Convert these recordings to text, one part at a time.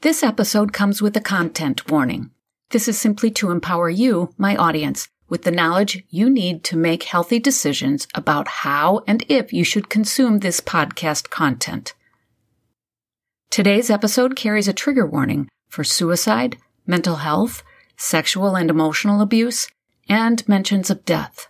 This episode comes with a content warning. This is simply to empower you, my audience, with the knowledge you need to make healthy decisions about how and if you should consume this podcast content. Today's episode carries a trigger warning for suicide, mental health, sexual and emotional abuse, and mentions of death.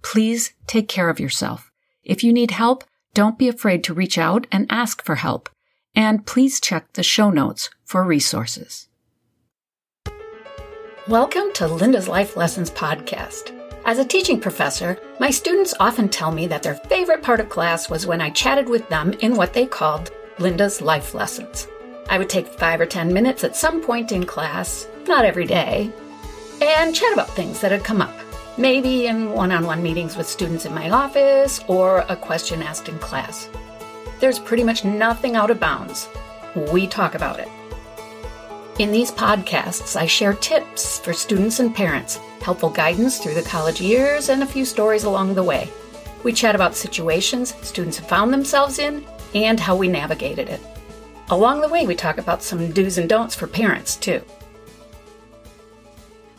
Please take care of yourself. If you need help, don't be afraid to reach out and ask for help. And please check the show notes for resources. Welcome to Linda's Life Lessons podcast. As a teaching professor, my students often tell me that their favorite part of class was when I chatted with them in what they called Linda's Life Lessons. I would take five or ten minutes at some point in class, not every day, and chat about things that had come up. Maybe in one on one meetings with students in my office or a question asked in class. There's pretty much nothing out of bounds. We talk about it. In these podcasts, I share tips for students and parents, helpful guidance through the college years, and a few stories along the way. We chat about situations students have found themselves in and how we navigated it. Along the way, we talk about some do's and don'ts for parents, too.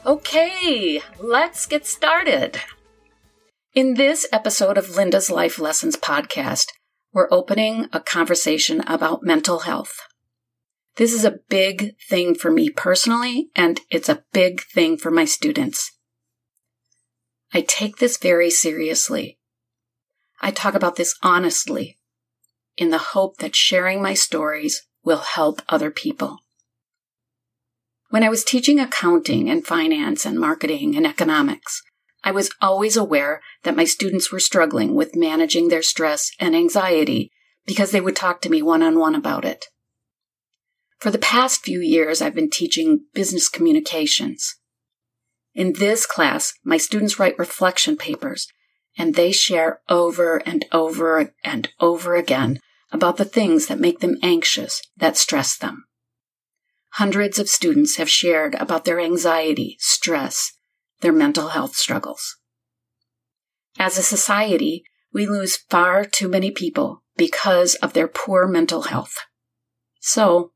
Okay, let's get started. In this episode of Linda's Life Lessons podcast, we're opening a conversation about mental health. This is a big thing for me personally, and it's a big thing for my students. I take this very seriously. I talk about this honestly in the hope that sharing my stories will help other people. When I was teaching accounting and finance and marketing and economics, I was always aware that my students were struggling with managing their stress and anxiety because they would talk to me one on one about it. For the past few years, I've been teaching business communications. In this class, my students write reflection papers and they share over and over and over again about the things that make them anxious, that stress them. Hundreds of students have shared about their anxiety, stress, their mental health struggles. As a society, we lose far too many people because of their poor mental health. So,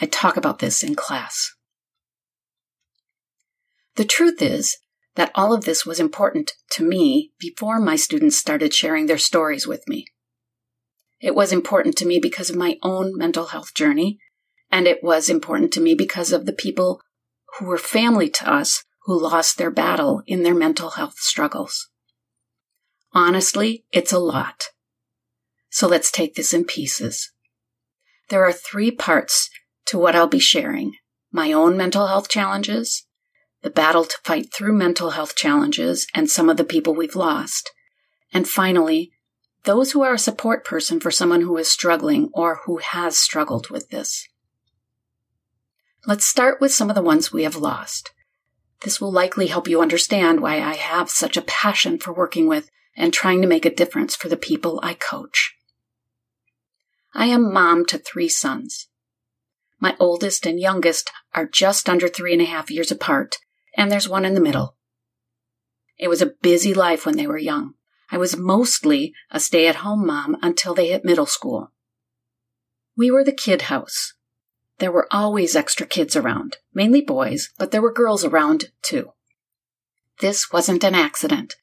I talk about this in class. The truth is that all of this was important to me before my students started sharing their stories with me. It was important to me because of my own mental health journey, and it was important to me because of the people who were family to us who lost their battle in their mental health struggles. Honestly, it's a lot. So let's take this in pieces. There are three parts to what I'll be sharing my own mental health challenges, the battle to fight through mental health challenges and some of the people we've lost, and finally, those who are a support person for someone who is struggling or who has struggled with this. Let's start with some of the ones we have lost. This will likely help you understand why I have such a passion for working with and trying to make a difference for the people I coach. I am mom to three sons. My oldest and youngest are just under three and a half years apart, and there's one in the middle. It was a busy life when they were young. I was mostly a stay at home mom until they hit middle school. We were the kid house. There were always extra kids around, mainly boys, but there were girls around too. This wasn't an accident.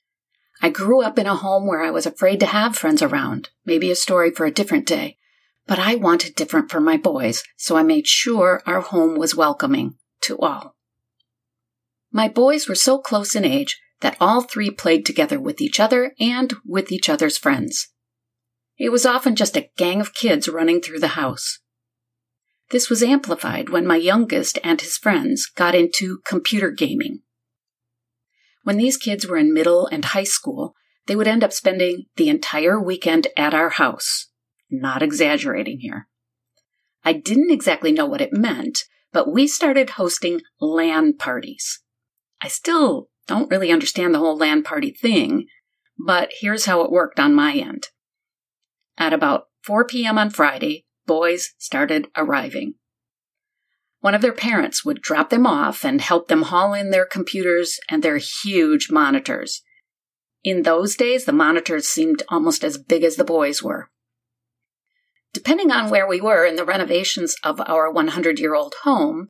I grew up in a home where I was afraid to have friends around, maybe a story for a different day, but I wanted different for my boys, so I made sure our home was welcoming to all. My boys were so close in age that all three played together with each other and with each other's friends. It was often just a gang of kids running through the house. This was amplified when my youngest and his friends got into computer gaming. When these kids were in middle and high school, they would end up spending the entire weekend at our house. Not exaggerating here. I didn't exactly know what it meant, but we started hosting LAN parties. I still don't really understand the whole LAN party thing, but here's how it worked on my end. At about 4 p.m. on Friday, boys started arriving. One of their parents would drop them off and help them haul in their computers and their huge monitors. In those days, the monitors seemed almost as big as the boys were. Depending on where we were in the renovations of our 100 year old home,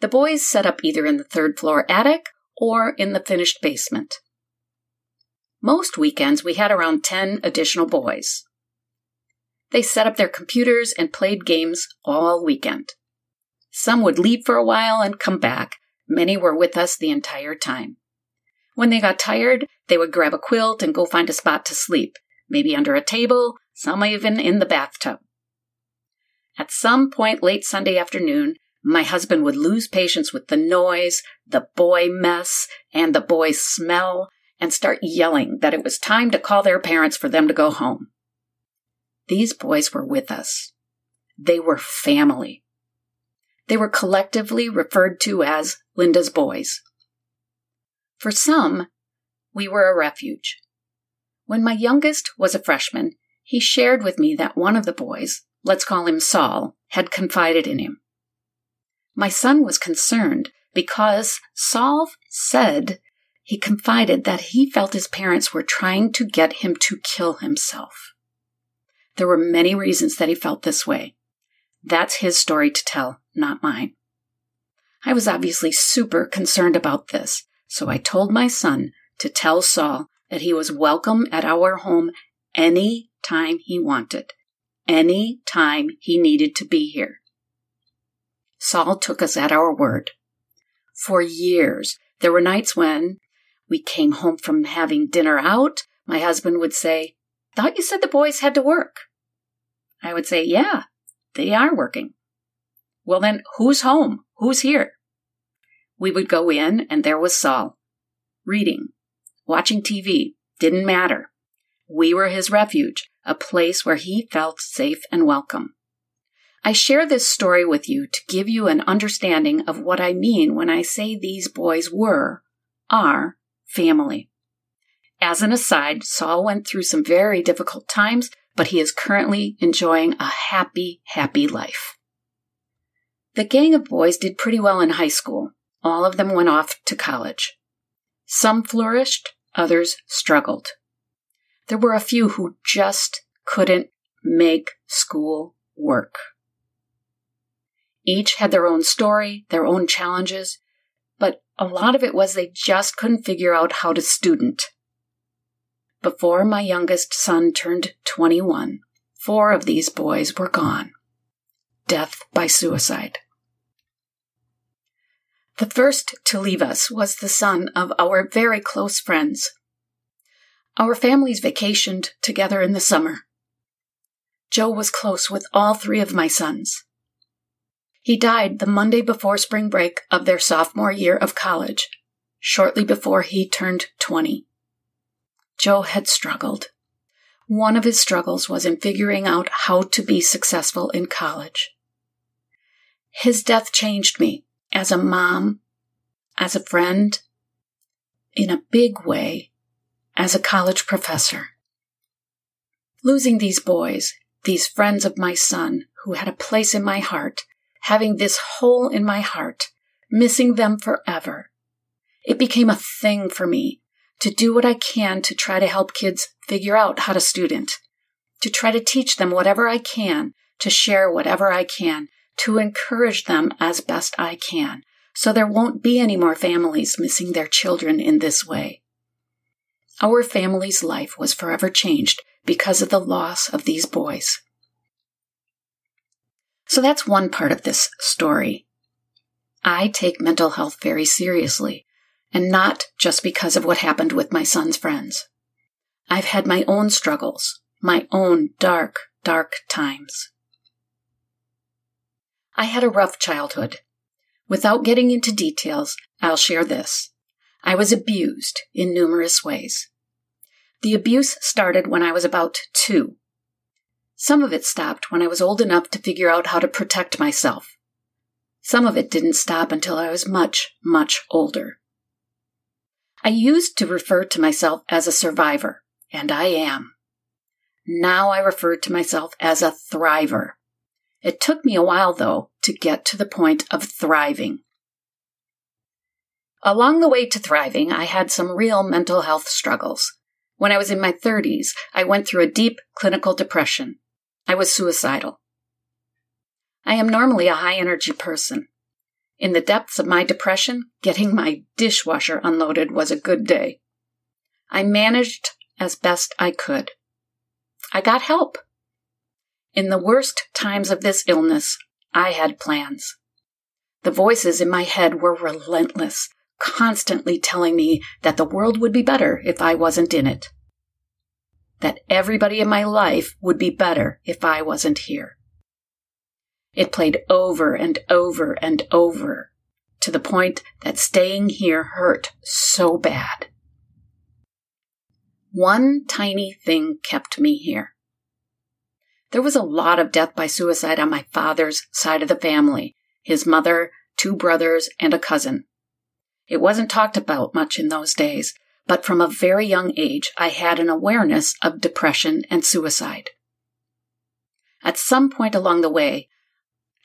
the boys set up either in the third floor attic or in the finished basement. Most weekends we had around 10 additional boys. They set up their computers and played games all weekend. Some would leave for a while and come back. Many were with us the entire time. When they got tired, they would grab a quilt and go find a spot to sleep, maybe under a table, some even in the bathtub. At some point late Sunday afternoon, my husband would lose patience with the noise, the boy mess, and the boy smell, and start yelling that it was time to call their parents for them to go home. These boys were with us. They were family. They were collectively referred to as Linda's boys. For some, we were a refuge. When my youngest was a freshman, he shared with me that one of the boys, let's call him Saul, had confided in him. My son was concerned because Saul said he confided that he felt his parents were trying to get him to kill himself. There were many reasons that he felt this way. That's his story to tell, not mine. I was obviously super concerned about this, so I told my son to tell Saul that he was welcome at our home any time he wanted, any time he needed to be here. Saul took us at our word. For years, there were nights when we came home from having dinner out. My husband would say, Thought you said the boys had to work. I would say, Yeah, they are working. Well, then, who's home? Who's here? We would go in, and there was Saul. Reading, watching TV, didn't matter. We were his refuge, a place where he felt safe and welcome. I share this story with you to give you an understanding of what I mean when I say these boys were, are, family. As an aside, Saul went through some very difficult times, but he is currently enjoying a happy, happy life. The gang of boys did pretty well in high school. All of them went off to college. Some flourished, others struggled. There were a few who just couldn't make school work. Each had their own story, their own challenges, but a lot of it was they just couldn't figure out how to student. Before my youngest son turned 21, four of these boys were gone. Death by suicide. The first to leave us was the son of our very close friends. Our families vacationed together in the summer. Joe was close with all three of my sons. He died the Monday before spring break of their sophomore year of college, shortly before he turned 20. Joe had struggled. One of his struggles was in figuring out how to be successful in college. His death changed me as a mom, as a friend, in a big way, as a college professor. Losing these boys, these friends of my son who had a place in my heart, having this hole in my heart, missing them forever. It became a thing for me to do what I can to try to help kids figure out how to student, to try to teach them whatever I can, to share whatever I can, to encourage them as best I can, so there won't be any more families missing their children in this way. Our family's life was forever changed because of the loss of these boys. So that's one part of this story. I take mental health very seriously, and not just because of what happened with my son's friends. I've had my own struggles, my own dark, dark times. I had a rough childhood. Without getting into details, I'll share this. I was abused in numerous ways. The abuse started when I was about two some of it stopped when I was old enough to figure out how to protect myself. Some of it didn't stop until I was much, much older. I used to refer to myself as a survivor, and I am. Now I refer to myself as a thriver. It took me a while, though, to get to the point of thriving. Along the way to thriving, I had some real mental health struggles. When I was in my 30s, I went through a deep clinical depression. I was suicidal. I am normally a high energy person. In the depths of my depression, getting my dishwasher unloaded was a good day. I managed as best I could. I got help. In the worst times of this illness, I had plans. The voices in my head were relentless, constantly telling me that the world would be better if I wasn't in it. That everybody in my life would be better if I wasn't here. It played over and over and over to the point that staying here hurt so bad. One tiny thing kept me here. There was a lot of death by suicide on my father's side of the family his mother, two brothers, and a cousin. It wasn't talked about much in those days, but from a very young age, I had an awareness of depression and suicide. At some point along the way,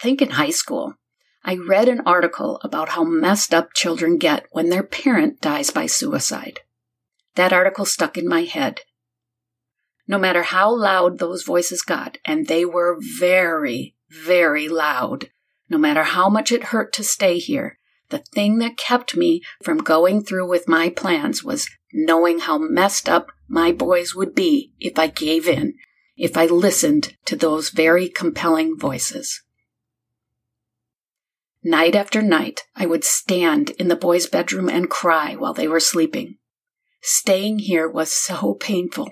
Think in high school, I read an article about how messed up children get when their parent dies by suicide. That article stuck in my head. No matter how loud those voices got, and they were very, very loud, no matter how much it hurt to stay here, the thing that kept me from going through with my plans was knowing how messed up my boys would be if I gave in, if I listened to those very compelling voices. Night after night, I would stand in the boys' bedroom and cry while they were sleeping. Staying here was so painful.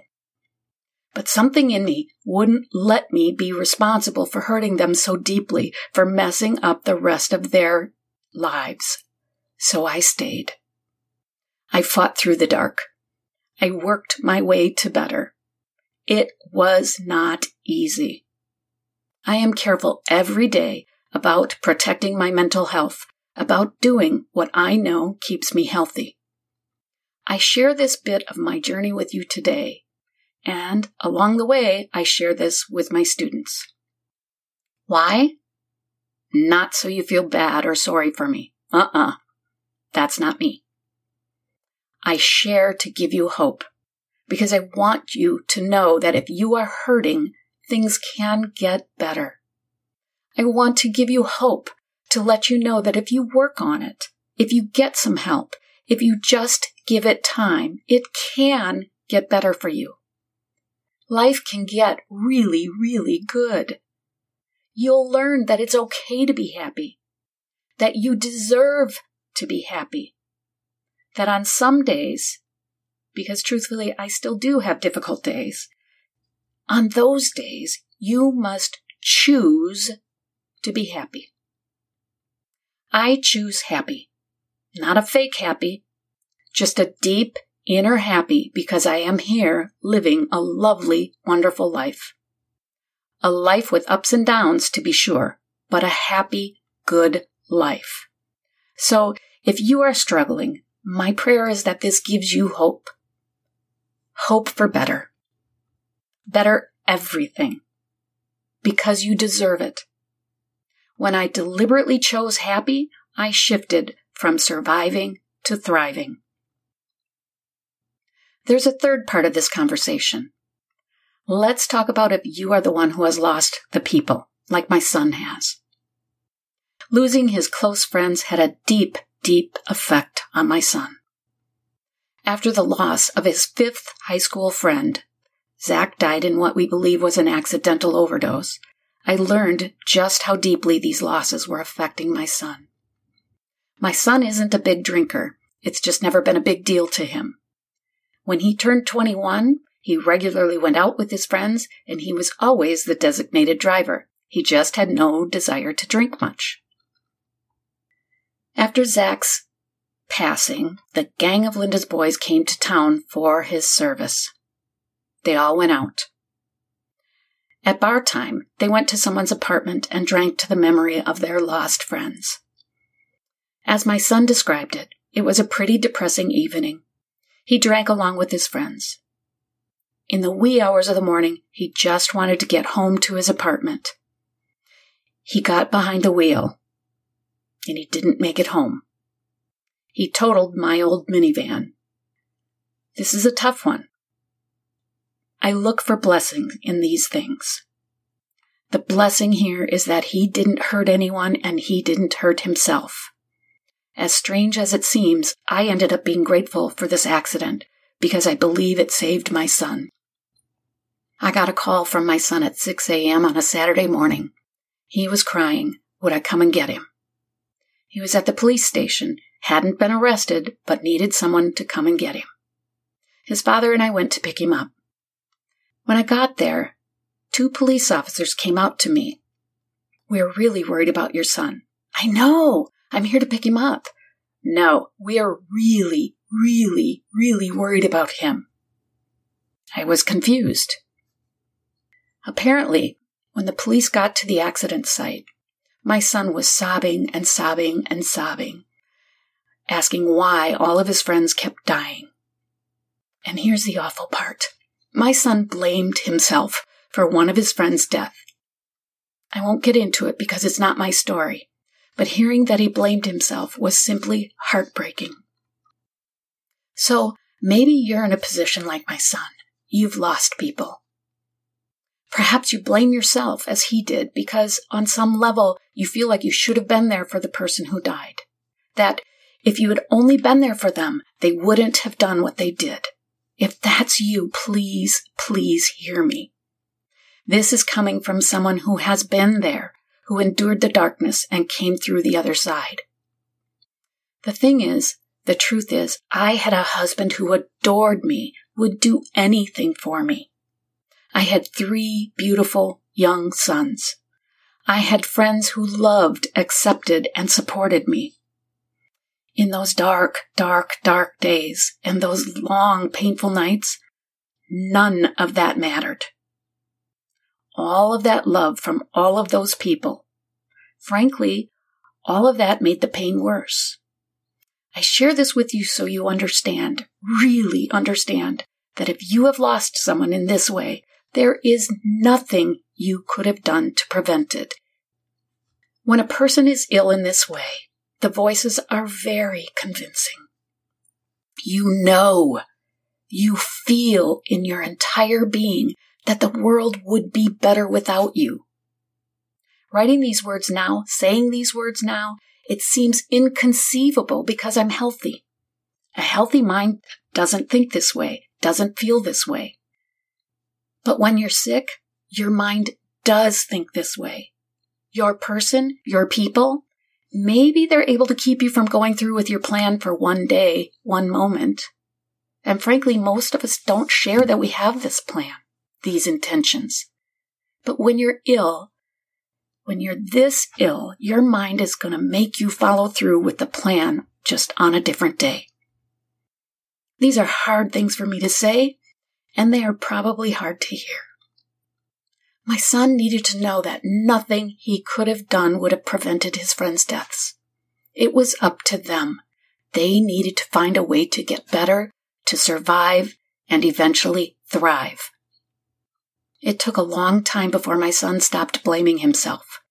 But something in me wouldn't let me be responsible for hurting them so deeply, for messing up the rest of their lives. So I stayed. I fought through the dark. I worked my way to better. It was not easy. I am careful every day about protecting my mental health, about doing what I know keeps me healthy. I share this bit of my journey with you today, and along the way, I share this with my students. Why? Not so you feel bad or sorry for me. Uh uh-uh. uh. That's not me. I share to give you hope because I want you to know that if you are hurting, things can get better. I want to give you hope to let you know that if you work on it, if you get some help, if you just give it time, it can get better for you. Life can get really, really good. You'll learn that it's okay to be happy, that you deserve to be happy, that on some days, because truthfully, I still do have difficult days, on those days, you must choose to be happy. I choose happy, not a fake happy, just a deep inner happy because I am here living a lovely, wonderful life. A life with ups and downs, to be sure, but a happy, good life. So if you are struggling, my prayer is that this gives you hope. Hope for better. Better everything. Because you deserve it. When I deliberately chose happy, I shifted from surviving to thriving. There's a third part of this conversation. Let's talk about if you are the one who has lost the people, like my son has. Losing his close friends had a deep, deep effect on my son. After the loss of his fifth high school friend, Zach died in what we believe was an accidental overdose. I learned just how deeply these losses were affecting my son. My son isn't a big drinker. It's just never been a big deal to him. When he turned 21, he regularly went out with his friends and he was always the designated driver. He just had no desire to drink much. After Zach's passing, the gang of Linda's boys came to town for his service. They all went out. At bar time, they went to someone's apartment and drank to the memory of their lost friends. As my son described it, it was a pretty depressing evening. He drank along with his friends. In the wee hours of the morning, he just wanted to get home to his apartment. He got behind the wheel, and he didn't make it home. He totaled my old minivan. This is a tough one. I look for blessings in these things. The blessing here is that he didn't hurt anyone and he didn't hurt himself. As strange as it seems, I ended up being grateful for this accident because I believe it saved my son. I got a call from my son at 6 a.m. on a Saturday morning. He was crying. Would I come and get him? He was at the police station, hadn't been arrested, but needed someone to come and get him. His father and I went to pick him up. When I got there, two police officers came out to me. We're really worried about your son. I know. I'm here to pick him up. No, we are really, really, really worried about him. I was confused. Apparently, when the police got to the accident site, my son was sobbing and sobbing and sobbing, asking why all of his friends kept dying. And here's the awful part my son blamed himself for one of his friends' death. I won't get into it because it's not my story, but hearing that he blamed himself was simply heartbreaking. So maybe you're in a position like my son. You've lost people. Perhaps you blame yourself as he did because on some level you feel like you should have been there for the person who died. That if you had only been there for them, they wouldn't have done what they did. If that's you, please, please hear me. This is coming from someone who has been there, who endured the darkness and came through the other side. The thing is, the truth is, I had a husband who adored me, would do anything for me. I had three beautiful young sons. I had friends who loved, accepted, and supported me. In those dark, dark, dark days and those long, painful nights, none of that mattered. All of that love from all of those people, frankly, all of that made the pain worse. I share this with you so you understand, really understand, that if you have lost someone in this way, there is nothing you could have done to prevent it. When a person is ill in this way, the voices are very convincing. You know, you feel in your entire being that the world would be better without you. Writing these words now, saying these words now, it seems inconceivable because I'm healthy. A healthy mind doesn't think this way, doesn't feel this way. But when you're sick, your mind does think this way. Your person, your people, maybe they're able to keep you from going through with your plan for one day, one moment. And frankly, most of us don't share that we have this plan, these intentions. But when you're ill, when you're this ill, your mind is going to make you follow through with the plan just on a different day. These are hard things for me to say, and they are probably hard to hear. My son needed to know that nothing he could have done would have prevented his friends' deaths. It was up to them. They needed to find a way to get better, to survive, and eventually thrive. It took a long time before my son stopped blaming himself.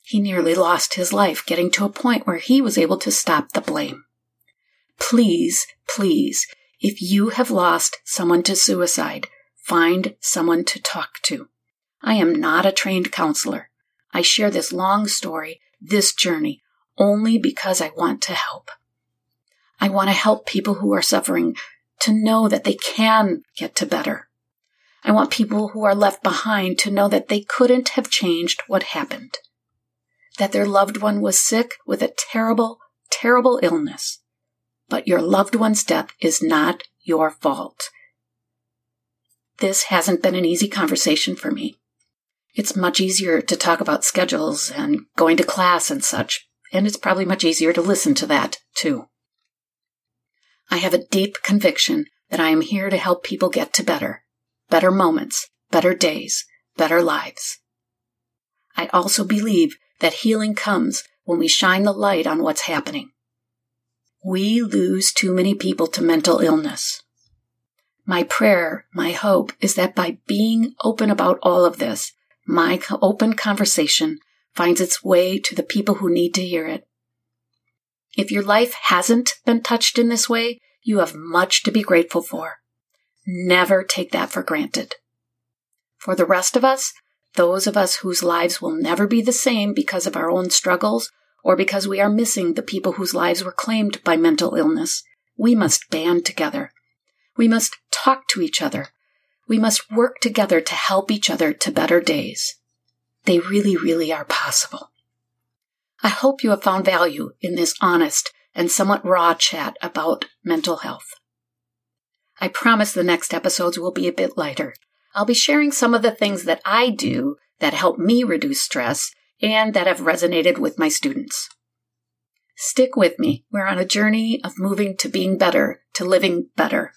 He nearly lost his life getting to a point where he was able to stop the blame. Please, please, if you have lost someone to suicide, find someone to talk to. I am not a trained counselor. I share this long story, this journey, only because I want to help. I want to help people who are suffering to know that they can get to better. I want people who are left behind to know that they couldn't have changed what happened. That their loved one was sick with a terrible, terrible illness but your loved one's death is not your fault. This hasn't been an easy conversation for me. It's much easier to talk about schedules and going to class and such, and it's probably much easier to listen to that, too. I have a deep conviction that I am here to help people get to better, better moments, better days, better lives. I also believe that healing comes when we shine the light on what's happening. We lose too many people to mental illness. My prayer, my hope is that by being open about all of this, my open conversation finds its way to the people who need to hear it. If your life hasn't been touched in this way, you have much to be grateful for. Never take that for granted. For the rest of us, those of us whose lives will never be the same because of our own struggles or because we are missing the people whose lives were claimed by mental illness, we must band together. We must talk to each other. We must work together to help each other to better days. They really, really are possible. I hope you have found value in this honest and somewhat raw chat about mental health. I promise the next episodes will be a bit lighter. I'll be sharing some of the things that I do that help me reduce stress and that have resonated with my students. Stick with me. We're on a journey of moving to being better, to living better.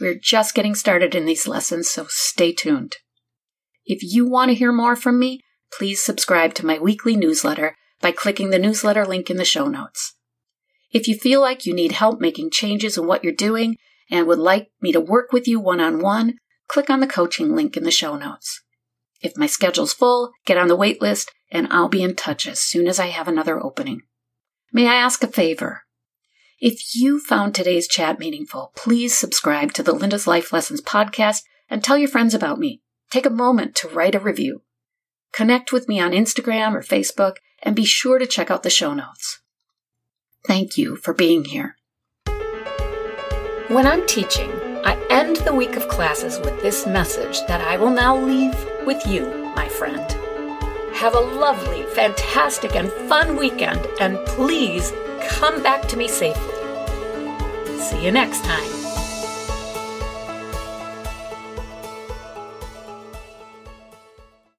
We're just getting started in these lessons, so stay tuned. If you want to hear more from me, please subscribe to my weekly newsletter by clicking the newsletter link in the show notes. If you feel like you need help making changes in what you're doing and would like me to work with you one on one, click on the coaching link in the show notes. If my schedule's full, get on the wait list and I'll be in touch as soon as I have another opening. May I ask a favor? If you found today's chat meaningful, please subscribe to the Linda's Life Lessons podcast and tell your friends about me. Take a moment to write a review. Connect with me on Instagram or Facebook and be sure to check out the show notes. Thank you for being here. When I'm teaching, I end the week of classes with this message that I will now leave with you, my friend. Have a lovely, fantastic, and fun weekend, and please come back to me safely. See you next time.